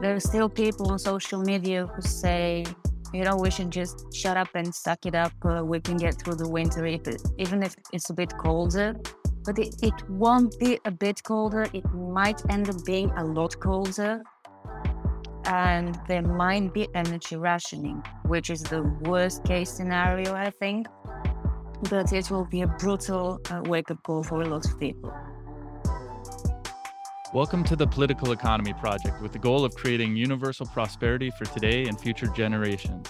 There are still people on social media who say, you know, we should just shut up and suck it up. Uh, we can get through the winter, if it, even if it's a bit colder. But it, it won't be a bit colder. It might end up being a lot colder. And there might be energy rationing, which is the worst case scenario, I think. But it will be a brutal uh, wake up call for a lot of people. Welcome to the Political Economy Project with the goal of creating universal prosperity for today and future generations.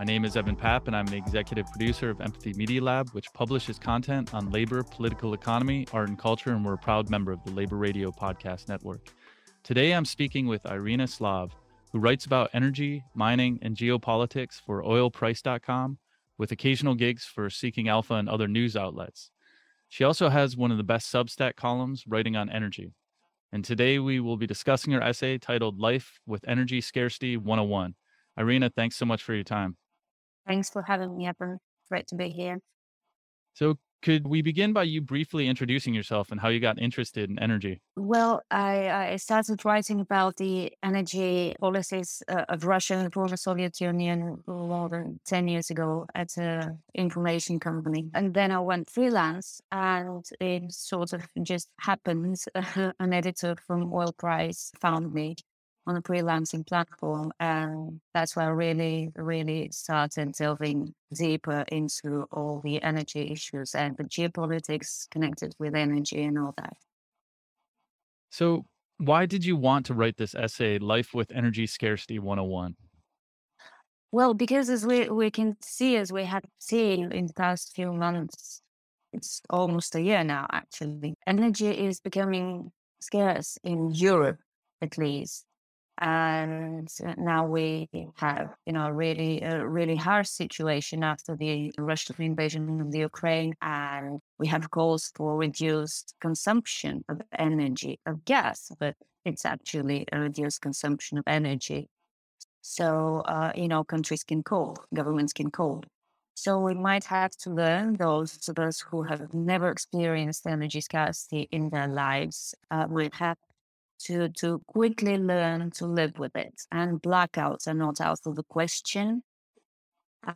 My name is Evan Papp, and I'm the executive producer of Empathy Media Lab, which publishes content on labor, political economy, art, and culture, and we're a proud member of the Labor Radio Podcast Network. Today, I'm speaking with Irina Slav, who writes about energy, mining, and geopolitics for oilprice.com, with occasional gigs for Seeking Alpha and other news outlets. She also has one of the best Substack columns writing on energy. And today we will be discussing her essay titled Life with Energy Scarcity 101. Irina, thanks so much for your time. Thanks for having me, Evan. Great to be here. So, could we begin by you briefly introducing yourself and how you got interested in energy? Well, I, I started writing about the energy policies uh, of Russia and the former Soviet Union more than 10 years ago at an information company. And then I went freelance, and it sort of just happened. An editor from Oil Price found me on a freelancing platform. And that's where I really, really started delving deeper into all the energy issues and the geopolitics connected with energy and all that. So, why did you want to write this essay, Life with Energy Scarcity 101? Well, because as we, we can see, as we have seen in the past few months, it's almost a year now, actually, energy is becoming scarce in Europe, at least and now we have you know really a really harsh situation after the Russian invasion of the Ukraine, and we have calls for reduced consumption of energy of gas, but it's actually a reduced consumption of energy. So uh, you know countries can call, governments can call. So we might have to learn those us who have never experienced energy scarcity in their lives uh, will have to to quickly learn to live with it. And blackouts are not out of the question.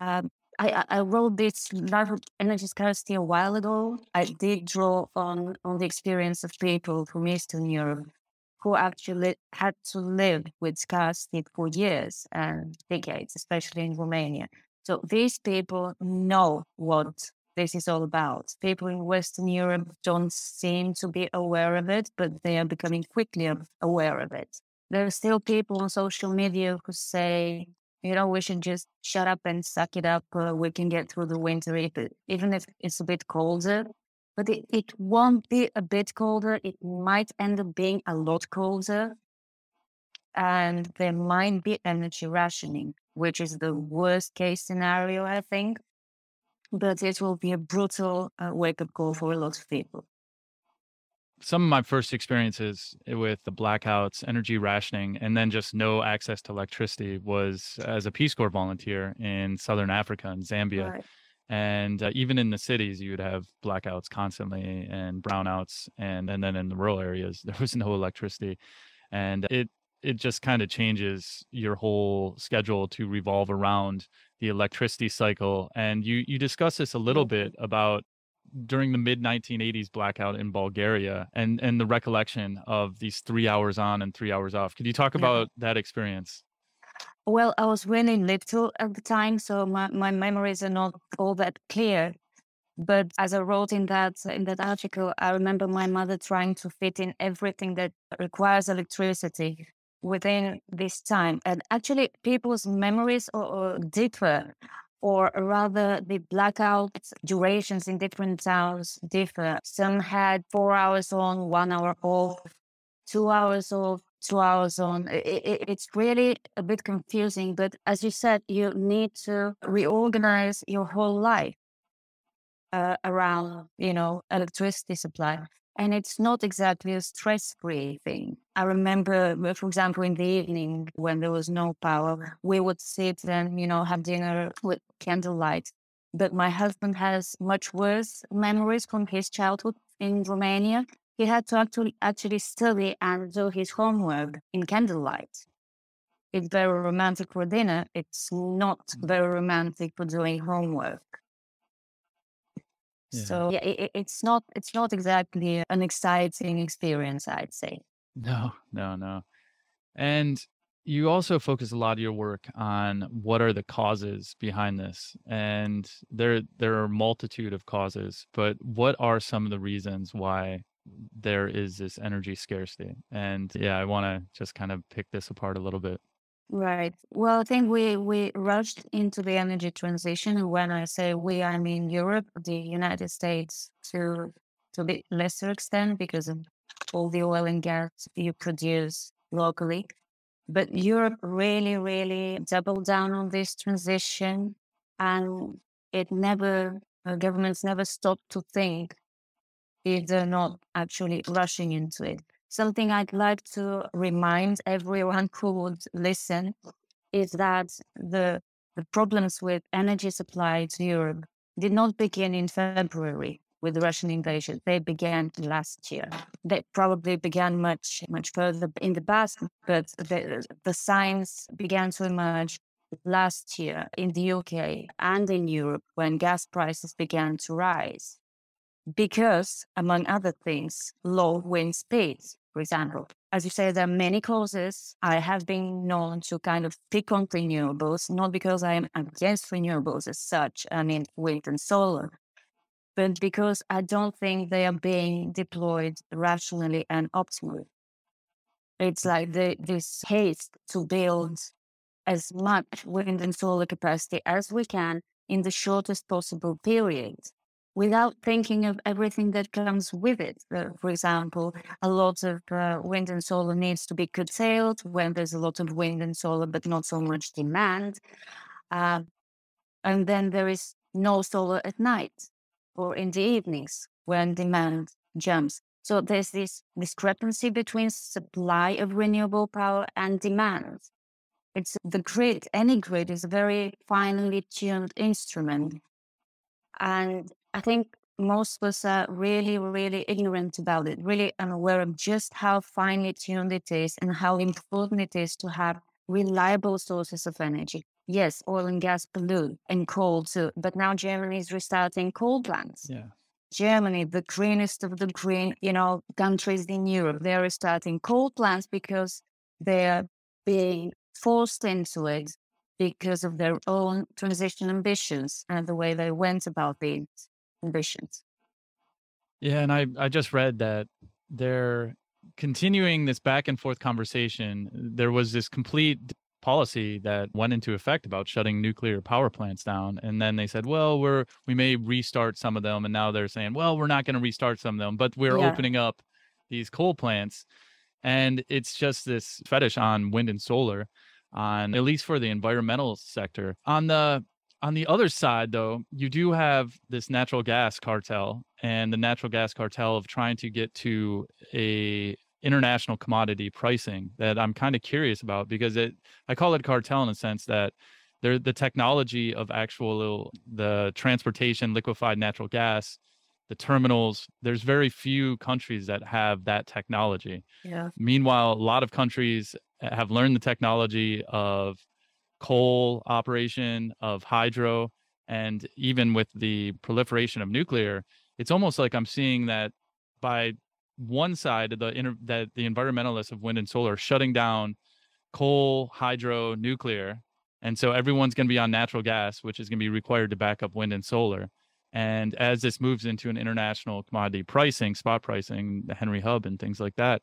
Um, I, I wrote this life of energy scarcity a while ago. I did draw on on the experience of people from Eastern Europe who actually had to live with scarcity for years and decades, especially in Romania. So these people know what this is all about. People in Western Europe don't seem to be aware of it, but they are becoming quickly aware of it. There are still people on social media who say, you know, we should just shut up and suck it up. Uh, we can get through the winter, if it, even if it's a bit colder. But it, it won't be a bit colder. It might end up being a lot colder. And there might be energy rationing, which is the worst case scenario, I think but it will be a brutal uh, wake up call for a lot of people. Some of my first experiences with the blackouts, energy rationing, and then just no access to electricity was as a Peace Corps volunteer in Southern Africa and Zambia. Right. And uh, even in the cities, you would have blackouts constantly and brownouts. And, and then in the rural areas, there was no electricity. And it it just kind of changes your whole schedule to revolve around the electricity cycle. And you you discuss this a little mm-hmm. bit about during the mid 1980s blackout in Bulgaria and and the recollection of these three hours on and three hours off. Could you talk about yeah. that experience? Well, I was really little at the time, so my, my memories are not all that clear. But as I wrote in that in that article, I remember my mother trying to fit in everything that requires electricity within this time. And actually, people's memories or, differ, or rather, the blackout durations in different towns differ. Some had four hours on, one hour off, two hours off, two hours on. It, it, it's really a bit confusing, but as you said, you need to reorganize your whole life uh, around, you know, electricity supply and it's not exactly a stress free thing. I remember, for example, in the evening when there was no power, we would sit and, you know, have dinner with candlelight. But my husband has much worse memories from his childhood in Romania. He had to actually, actually study and do his homework in candlelight. it's very romantic for dinner. It's not Mm. very romantic for doing homework. Yeah. So yeah, it, it's not it's not exactly an exciting experience, I'd say. No, no, no. And you also focus a lot of your work on what are the causes behind this. And there there are a multitude of causes, but what are some of the reasons why there is this energy scarcity? And yeah, I want to just kind of pick this apart a little bit. Right. Well, I think we we rushed into the energy transition. When I say we, I mean Europe, the United States to to a bit lesser extent because of all the oil and gas you produce locally. But Europe really, really doubled down on this transition and it never governments never stopped to think if they're not actually rushing into it. Something I'd like to remind everyone who would listen is that the the problems with energy supply to Europe did not begin in February with the Russian invasion. They began last year. They probably began much, much further in the past, but the, the signs began to emerge last year in the UK and in Europe when gas prices began to rise because, among other things, low wind speeds, for example. As you say, there are many causes. I have been known to kind of pick on renewables, not because I am against renewables as such, I mean, wind and solar, but because I don't think they are being deployed rationally and optimally. It's like the, this haste to build as much wind and solar capacity as we can in the shortest possible period without thinking of everything that comes with it. Uh, for example, a lot of uh, wind and solar needs to be curtailed when there's a lot of wind and solar, but not so much demand. Uh, and then there is no solar at night or in the evenings when demand jumps. So there's this discrepancy between supply of renewable power and demand. It's the grid, any grid is a very finely tuned instrument. And I think most of us are really, really ignorant about it, really unaware of just how finely tuned it is and how important it is to have reliable sources of energy. Yes, oil and gas pollute and coal too, but now Germany is restarting coal plants. Yeah. Germany, the greenest of the green, you know, countries in Europe, they're restarting coal plants because they're being forced into it because of their own transition ambitions and the way they went about these ambitions. Yeah, and I I just read that they're continuing this back and forth conversation. There was this complete policy that went into effect about shutting nuclear power plants down and then they said well we're we may restart some of them and now they're saying well we're not going to restart some of them but we're Yeah. opening up these coal plants and it's just this fetish on wind and solar on at least for the environmental sector on the on the other side though you do have this natural gas cartel and the natural gas cartel of trying to get to a international commodity pricing that I'm kind of curious about because it I call it cartel in a sense that they're the technology of actual the transportation liquefied natural gas the terminals there's very few countries that have that technology Yeah. Meanwhile, a lot of countries have learned the technology of coal operation, of hydro, and even with the proliferation of nuclear, it's almost like I'm seeing that by one side of the inter- that the environmentalists of wind and solar are shutting down coal, hydro, nuclear, and so everyone's going to be on natural gas, which is going to be required to back up wind and solar. And as this moves into an international commodity pricing, spot pricing, the Henry Hub and things like that,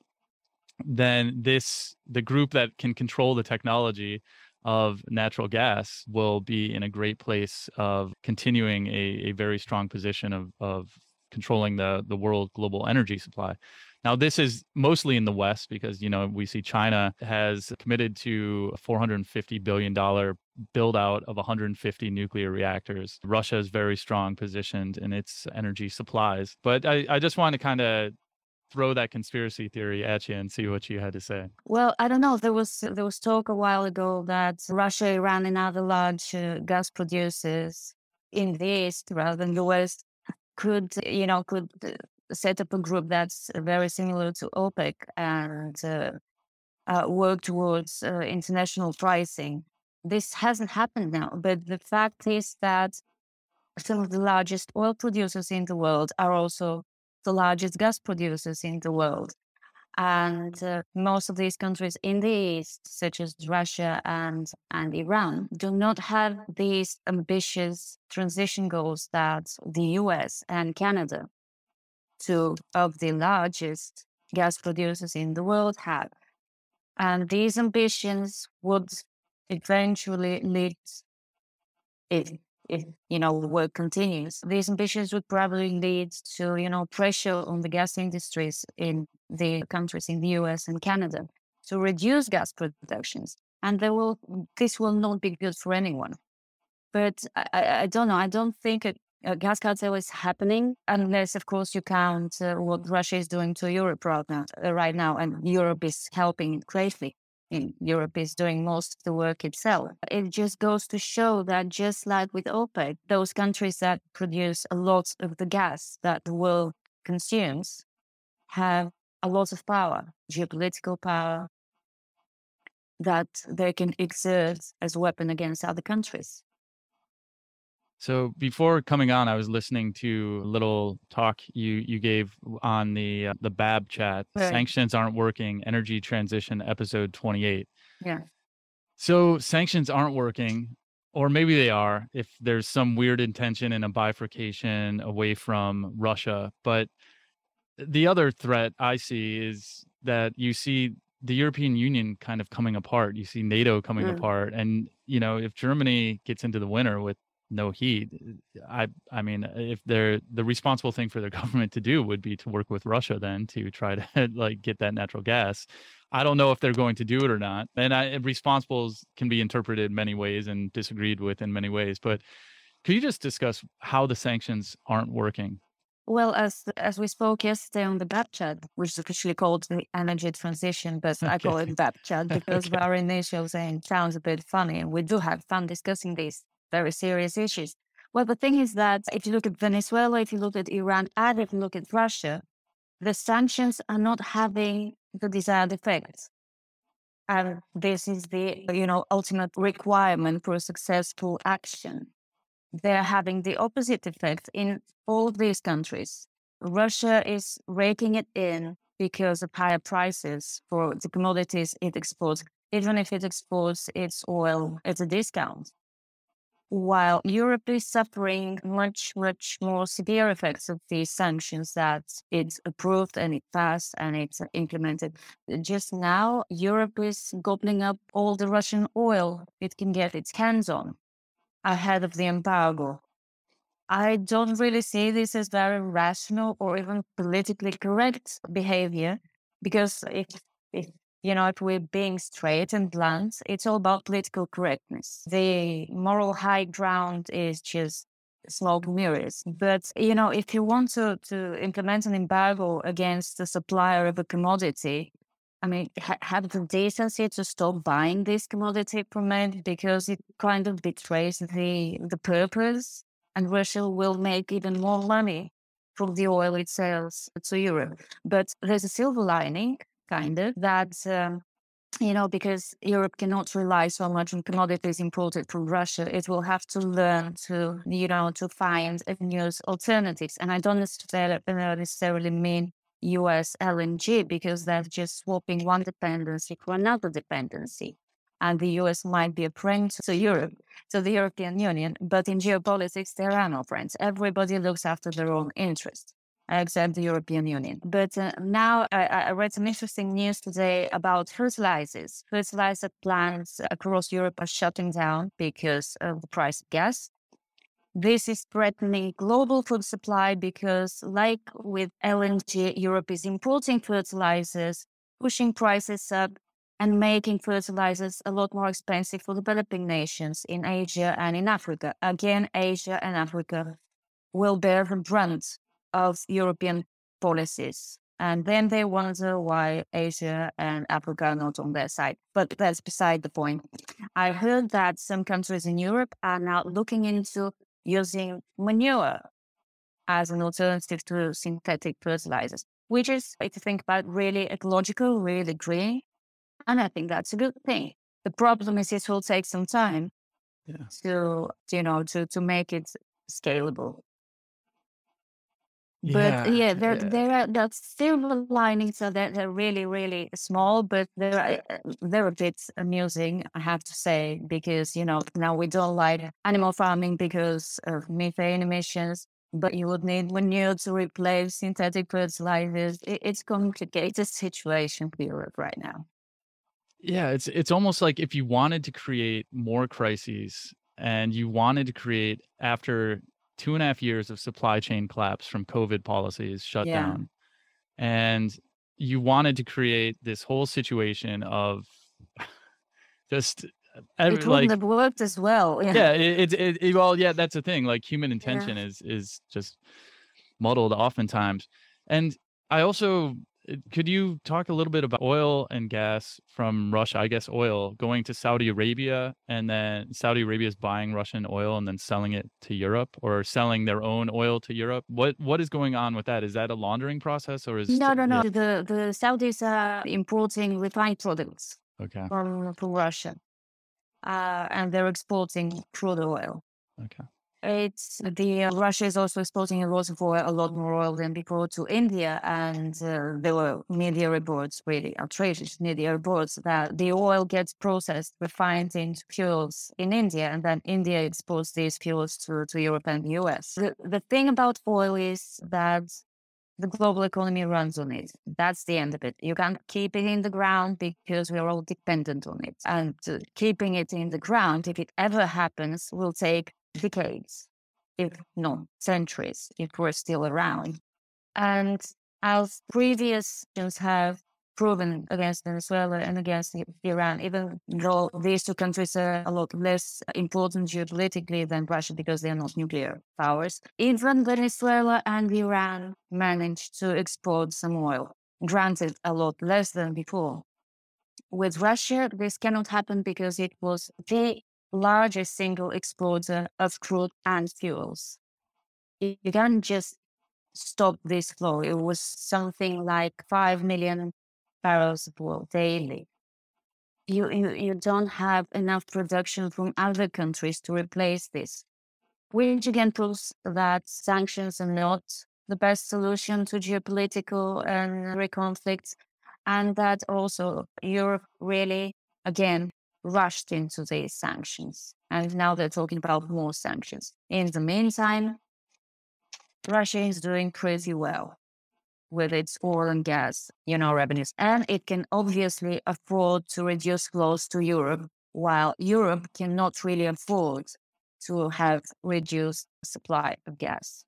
then this the group that can control the technology of natural gas will be in a great place of continuing a, a very strong position of of controlling the the world global energy supply. Now this is mostly in the West because you know we see China has committed to a 450 billion dollar build out of 150 nuclear reactors. Russia is very strong positioned in its energy supplies. But I, I just want to kind of throw that conspiracy theory at you and see what you had to say. Well, I don't know. There was there was talk a while ago that Russia, Iran, and other large uh, gas producers in the east rather than the west could, you know, could uh, set up a group that's very similar to OPEC and uh, uh, work towards uh, international pricing. This hasn't happened now, but the fact is that some of the largest oil producers in the world are also the largest gas producers in the world. And uh, most of these countries in the East, such as Russia and, and Iran, do not have these ambitious transition goals that the US and Canada, two of the largest gas producers in the world, have. And these ambitions would eventually lead, if if you know work continues. These ambitions would probably lead to you know pressure on the gas industries in the countries in the U.S. and Canada to reduce gas productions, and they will. This will not be good for anyone. But I, I don't know. I don't think a, a gas cartel is happening unless, of course, you count uh, what Russia is doing to Europe right now, uh, right now, and Europe is helping greatly Europe is doing most of the work itself. It just goes to show that just like with OPEC, those countries that produce a lot of the gas that the world consumes have a lot of power, geopolitical power that they can exert as a weapon against other countries. So before coming on, I was listening to a little talk you you gave on the uh, the BAP chat. Right. Sanctions aren't working. Energy transition, episode twenty eight. Yeah. So sanctions aren't working, or maybe they are if there's some weird intention in a bifurcation away from Russia. But the other threat I see is that you see the European Union kind of coming apart. You see NATO coming mm. apart, and you know if Germany gets into the winter with no heat i i mean if they're the responsible thing for their government to do would be to work with russia then to try to like get that natural gas i don't know if they're going to do it or not and I, responsibles can be interpreted many ways and disagreed with in many ways but could you just discuss how the sanctions aren't working well, as as we spoke yesterday on the BAP chat, which is officially called the energy transition, but okay. I call it BAP chat because okay. our initials and sounds a bit funny, and we do have fun discussing these very serious issues. Well, the thing is that if you look at Venezuela, if you look at Iran, and if you look at Russia, the sanctions are not having the desired effect. And this is the, you know, ultimate requirement for successful action. They're having the opposite effect in all of these countries. Russia is raking it in because of higher prices for the commodities it exports, even if it exports its oil at a discount while Europe is suffering much, much more severe effects of these sanctions that it's approved and it passed and it's implemented. Just now, Europe is gobbling up all the Russian oil it can get its hands on ahead of the embargo. I don't really see this as very rational or even politically correct behavior because if, if you know, if we're being straight and blunt, it's all about political correctness. The moral high ground is just smoke mirrors. But, you know, if you want to, to implement an embargo against the supplier of a commodity, I mean, ha- have the decency to stop buying this commodity from it because it kind of betrays the, the purpose and Russia will make even more money from the oil it sells to Europe. But there's a silver lining kind of, that, um, you know, because Europe cannot rely so much on commodities imported from Russia, it will have to learn to, you know, to find new alternatives. And I don't necessarily mean US LNG because that's just swapping one dependency for another dependency. And the US might be a friend to Europe, to the European Union. But in geopolitics, there are no friends. Everybody looks after their own interests except the European Union. But uh, now I, I, read some interesting news today about fertilizers. Fertilizer plants across Europe are shutting down because of the price of gas. This is threatening global food supply because, like with LNG, Europe is importing fertilizers, pushing prices up, and making fertilizers a lot more expensive for developing nations in Asia and in Africa. Again, Asia and Africa will bear the brunt of European policies. And then they wonder why Asia and Africa are not on their side. But that's beside the point. I heard that some countries in Europe are now looking into using manure as an alternative to synthetic fertilizers, which is, if you think about it, really ecological, really green. And I think that's a good thing. The problem is it will take some time yeah. to, you know, to, to make it scalable. But yeah, yeah, there yeah. there are the silver linings are that they're really really small, but they're uh, they're a bit amusing, I have to say, because you know now we don't like animal farming because of methane emissions, but you would need manure to replace synthetic fertilizers. It, it's complicated situation for Europe right now. Yeah, it's it's almost like if you wanted to create more crises and you wanted to create after two and a half years of supply chain collapse from COVID policies shut yeah. down. And you wanted to create this whole situation of just uh, every, it wouldn't like, have worked as well. Yeah, yeah it, it, it, well, yeah, that's the thing. Like human intention yeah. is is just muddled oftentimes. And I also could you talk a little bit about oil and gas from Russia? I guess oil going to Saudi Arabia and then Saudi Arabia is buying Russian oil and then selling it to Europe or selling their own oil to Europe. What what is going on with that? Is that a laundering process or is No, no, no. Yeah. The the Saudis are importing refined products okay. from from Russia. Uh, and they're exporting crude oil. Okay. It's the uh, Russia is also exporting a lot oil, a lot more oil than before to India, and uh, there were media reports, really outrageous media reports, that the oil gets processed, refined into fuels in India, and then India exports these fuels to, to Europe and the US. The, the thing about oil is that the global economy runs on it. That's the end of it. You can't keep it in the ground because we're all dependent on it. And uh, keeping it in the ground, if it ever happens, will take decades, if not centuries, if we're still around. And as previous have proven against Venezuela and against Iran, even though these two countries are a lot less important geopolitically than Russia because they're not nuclear powers, even Venezuela and Iran managed to export some oil, granted a lot less than before. With Russia, this cannot happen because it was the largest single exporter of crude and fuels. You can't just stop this flow. It was something like 5 million barrels of oil daily. You, you, you don't have enough production from other countries to replace this, which again proves that sanctions are not the best solution to geopolitical and conflicts, and that also Europe really, again, rushed into these sanctions. And now they're talking about more sanctions. In the meantime, Russia is doing pretty well with its oil and gas, you know, revenues. And it can obviously afford to reduce flows to Europe, while Europe cannot really afford to have reduced supply of gas.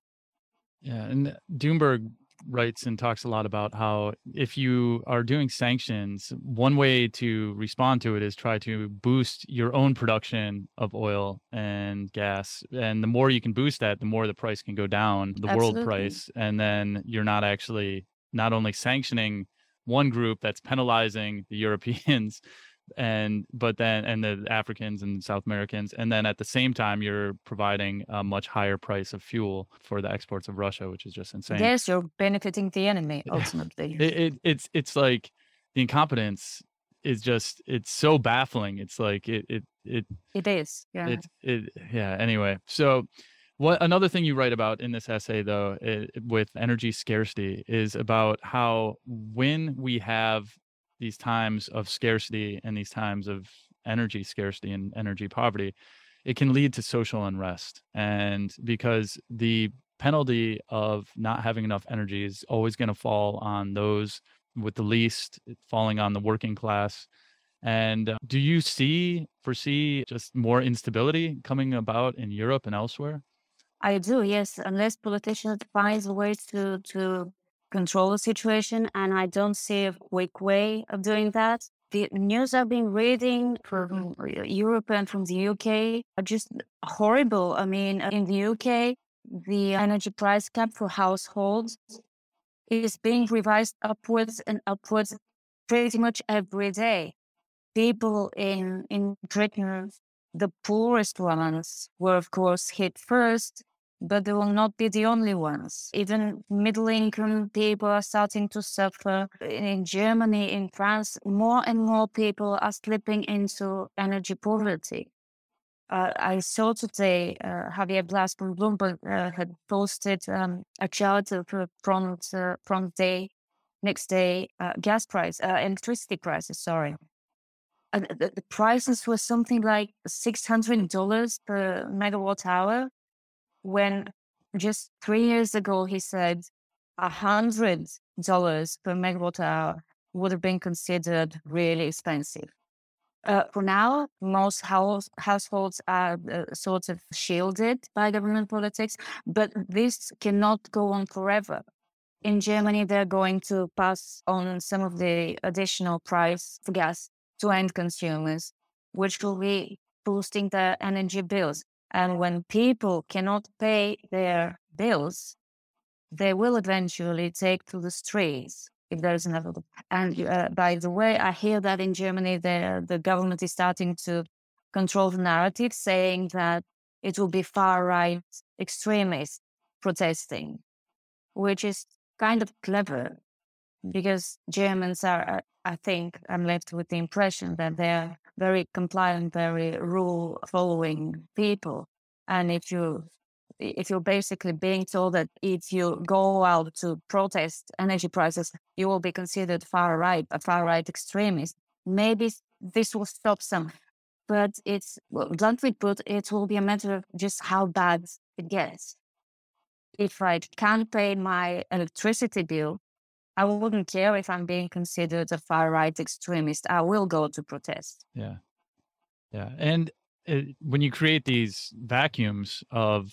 Yeah, and Doomberg writes and talks a lot about how if you are doing sanctions, one way to respond to it is try to boost your own production of oil and gas. And the more you can boost that, the more the price can go down, the Absolutely. world price. And then you're not actually not only sanctioning one group that's penalizing the Europeans and but then and the Africans and South Americans, and then at the same time you're providing a much higher price of fuel for the exports of Russia, which is just insane. Yes, you're benefiting the enemy ultimately. it, it, it's it's like the incompetence is just it's so baffling. It's like it it it it is yeah it it yeah. Anyway, so what another thing you write about in this essay though it, with energy scarcity is about how when we have these times of scarcity and these times of energy scarcity and energy poverty, it can lead to social unrest. And because the penalty of not having enough energy is always going to fall on those with the least, falling on the working class. And uh, do you see, foresee just more instability coming about in Europe and elsewhere? I do, yes. Unless politicians find ways to to control the situation, and I don't see a quick way of doing that. The news I've been reading from Europe and from the UK are just horrible. I mean, uh, in the UK, the energy price cap for households is being revised upwards and upwards pretty much every day. People in, in Britain, the poorest ones, were of course hit first but they will not be the only ones. Even middle income people are starting to suffer. In Germany, in France, more and more people are slipping into energy poverty. Uh, I saw today uh, Javier Blas from Bloomberg uh, had posted um, a chart of front uh, front day, next day uh, gas price, uh, electricity prices. Sorry, the, the prices were something like six hundred dollars per megawatt hour when just three years ago he said a hundred dollars per megawatt hour would have been considered really expensive. Uh, for now, most house, households are uh, sort of shielded by government politics, but this cannot go on forever. In Germany, they're going to pass on some of the additional price for gas to end consumers, which will be boosting their energy bills. And when people cannot pay their bills, they will eventually take to the streets if there's another. And uh, by the way, I hear that in Germany, the, the government is starting to control the narrative, saying that it will be far right extremists protesting, which is kind of clever because Germans are, I think, I'm left with the impression that they're very compliant, very rule following people. And if you if you're basically being told that if you go out to protest energy prices, you will be considered far right, a far right extremist, maybe this will stop some. But it's well, bluntly put, it will be a matter of just how bad it gets. If I can't pay my electricity bill, I wouldn't care if I'm being considered a far right extremist. I will go to protest. Yeah. Yeah. And it, when you create these vacuums of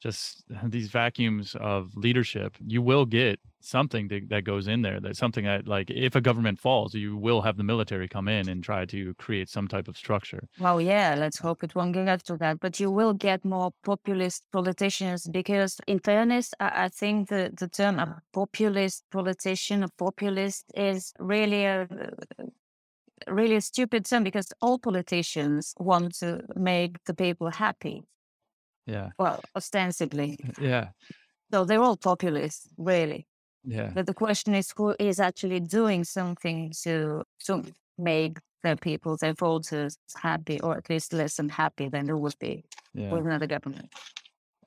just these vacuums of leadership, you will get something that, that goes in there. That's something that, like, if a government falls, you will have the military come in and try to create some type of structure. Well, yeah, let's hope it won't get to that. But you will get more populist politicians because, in fairness, I, I think the, the term a populist politician, a populist, is really a really a stupid term because all politicians want to make the people happy. Yeah. Well, ostensibly. Yeah. So they're all populists, really. Yeah. But the question is who is actually doing something to to make their people, their voters happy, or at least less unhappy than they would be yeah. with another government.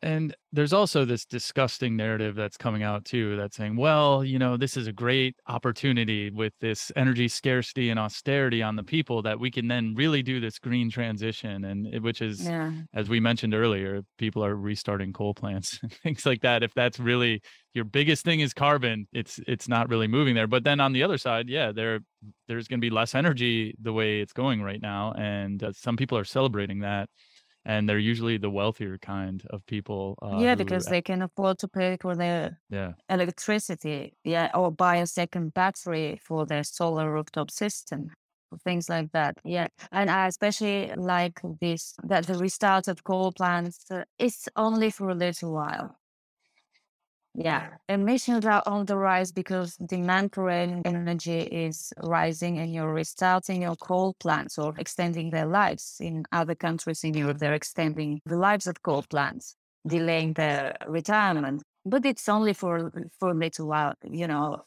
And there's also this disgusting narrative that's coming out too that's saying, well, you know, this is a great opportunity with this energy scarcity and austerity on the people that we can then really do this green transition. And which is, yeah. as we mentioned earlier, people are restarting coal plants and things like that. If that's really your biggest thing is carbon, it's it's not really moving there. But then on the other side, yeah, there there's going to be less energy the way it's going right now, and uh, some people are celebrating that and they're usually the wealthier kind of people. Uh, yeah, because they can afford to pay for their yeah. electricity, yeah, or buy a second battery for their solar rooftop system, things like that. Yeah, and I especially like this that the restart of coal plants uh, is only for a little while. Yeah, emissions are on the rise because demand for energy is rising and you're restarting your coal plants or extending their lives. In other countries in Europe, they're extending the lives of coal plants, delaying their retirement. But it's only for, for a little while, you know,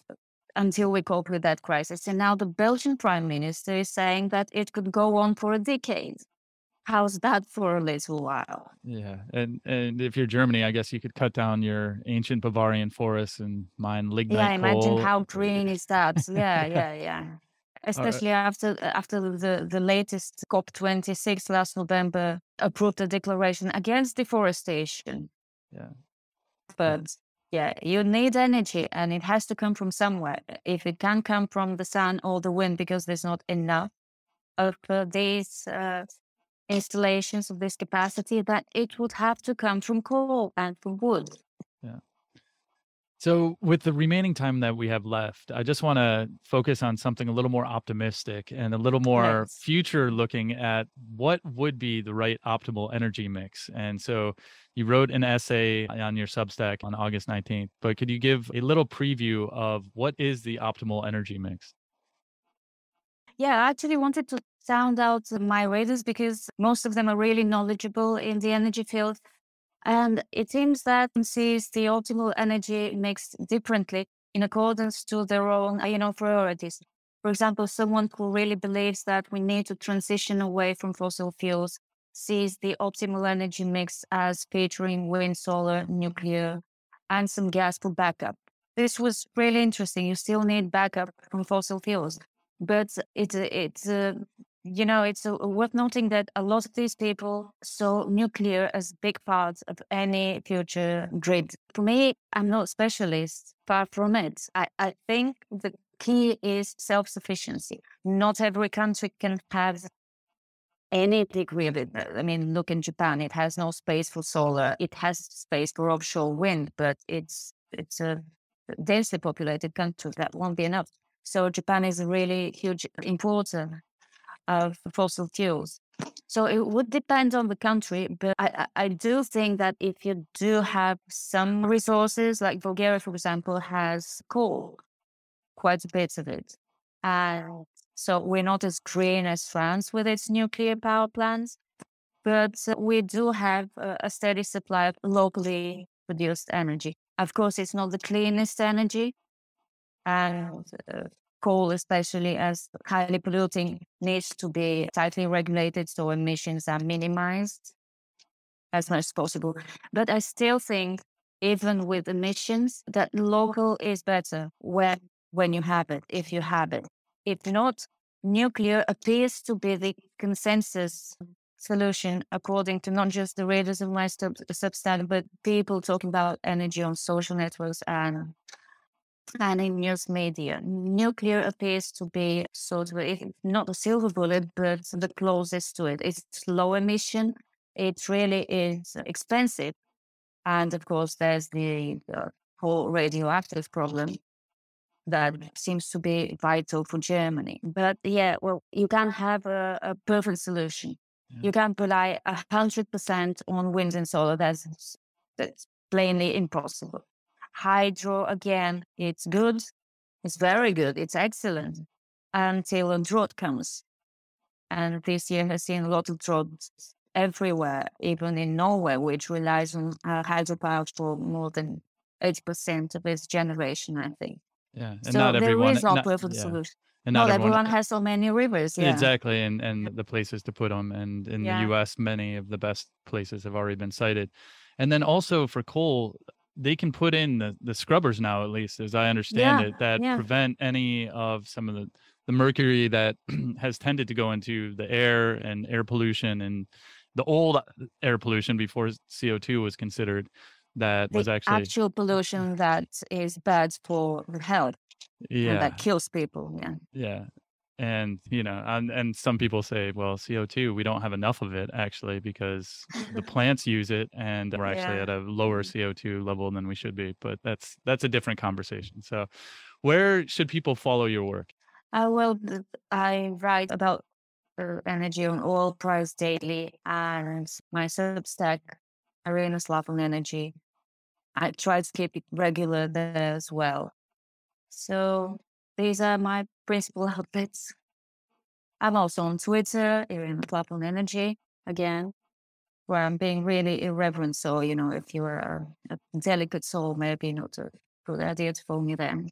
until we cope with that crisis. And now the Belgian prime minister is saying that it could go on for a decade how's that for a little while? Yeah, and and if you're Germany, I guess you could cut down your ancient Bavarian forests and mine lignite. Yeah, imagine how green is that? Yeah, yeah, yeah. Especially right. after after the the latest COP 26 last November approved a declaration against deforestation. Yeah, but. Yeah, you need energy and it has to come from somewhere. If it can't come from the sun or the wind because there's not enough of uh, these uh, installations of this capacity that it would have to come from coal and from wood. Yeah. So, with the remaining time that we have left, I just want to focus on something a little more optimistic and a little more yes. future looking at what would be the right optimal energy mix. And so, you wrote an essay on your Substack on August 19th, but could you give a little preview of what is the optimal energy mix? Yeah, I actually wanted to sound out my readers because most of them are really knowledgeable in the energy field. And it seems that sees the optimal energy mix differently in accordance to their own, you know, priorities. For example, someone who really believes that we need to transition away from fossil fuels sees the optimal energy mix as featuring wind, solar, nuclear, and some gas for backup. This was really interesting. You still need backup from fossil fuels, but it's it's uh, you know it's uh, worth noting that a lot of these people saw nuclear as big part of any future grid. For me, I'm not a specialist. Far from it. I, I think the key is self sufficiency. Not every country can have any degree of it. I mean, look in Japan, it has no space for solar. It has space for offshore wind, but it's it's a densely populated country. That won't be enough. So Japan is a really huge importer of fossil fuels. So it would depend on the country, but I, I do think that if you do have some resources, like Bulgaria, for example, has coal, quite a bit of it. And so we're not as green as France with its nuclear power plants, but we do have a steady supply of locally produced energy. Of course, it's not the cleanest energy, and uh, coal, especially as highly polluting, needs to be tightly regulated so emissions are minimized as much as possible. But I still think, even with emissions, that local is better when when you have it, if you have it. If not, nuclear appears to be the consensus solution according to not just the readers of my sub- Substack, but people talking about energy on social networks and and in news media. Nuclear appears to be sort of not a silver bullet, but the closest to it. It's low emission. It really is expensive, and of course, there's the, the whole radioactive problem that seems to be vital for Germany. But yeah, well, you can't have a, a perfect solution. Yeah. You can't rely a hundred percent on wind and solar. That's that's plainly impossible. Hydro again, it's good. It's very good. It's excellent until a drought comes. And this year has seen a lot of droughts everywhere, even in Norway, which relies on uh, hydropower for more than 80% of its generation, I think. Yeah, and So not there everyone, is no not perfect yeah, solution. and not Not everyone everyone has so many rivers. Yeah. exactly, and and the places to put them, and in the U.S., many of the best places have already been sited, and then also for coal, they can put in the the scrubbers now, at least as I understand Yeah. it, that Yeah. prevent any of some of the the mercury that has tended to go into the air and air pollution and the old air pollution before CO2 was considered that The was actually actual pollution that is bad for the health and yeah that kills people. Yeah. Yeah. And, you know, and, and some people say, well, CO2, we don't have enough of it actually because the plants use it and we're actually Yeah. at a lower CO2 level than we should be. But that's that's a different conversation. So where should people follow your work? Uh, well, I write about energy on oil price daily and my Substack, Irina Slav on Energy. I try to keep it regular there as well. So these are my principal outlets. I'm also on Twitter, Irina Slav on Energy, again, where I'm being really irreverent. So, you know, if you're a, a delicate soul, maybe not a good idea to follow me then.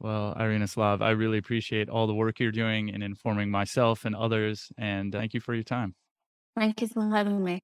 Well, Irina Slav, I really appreciate all the work you're doing in informing myself and others. And thank you for your time. Thank you for having me.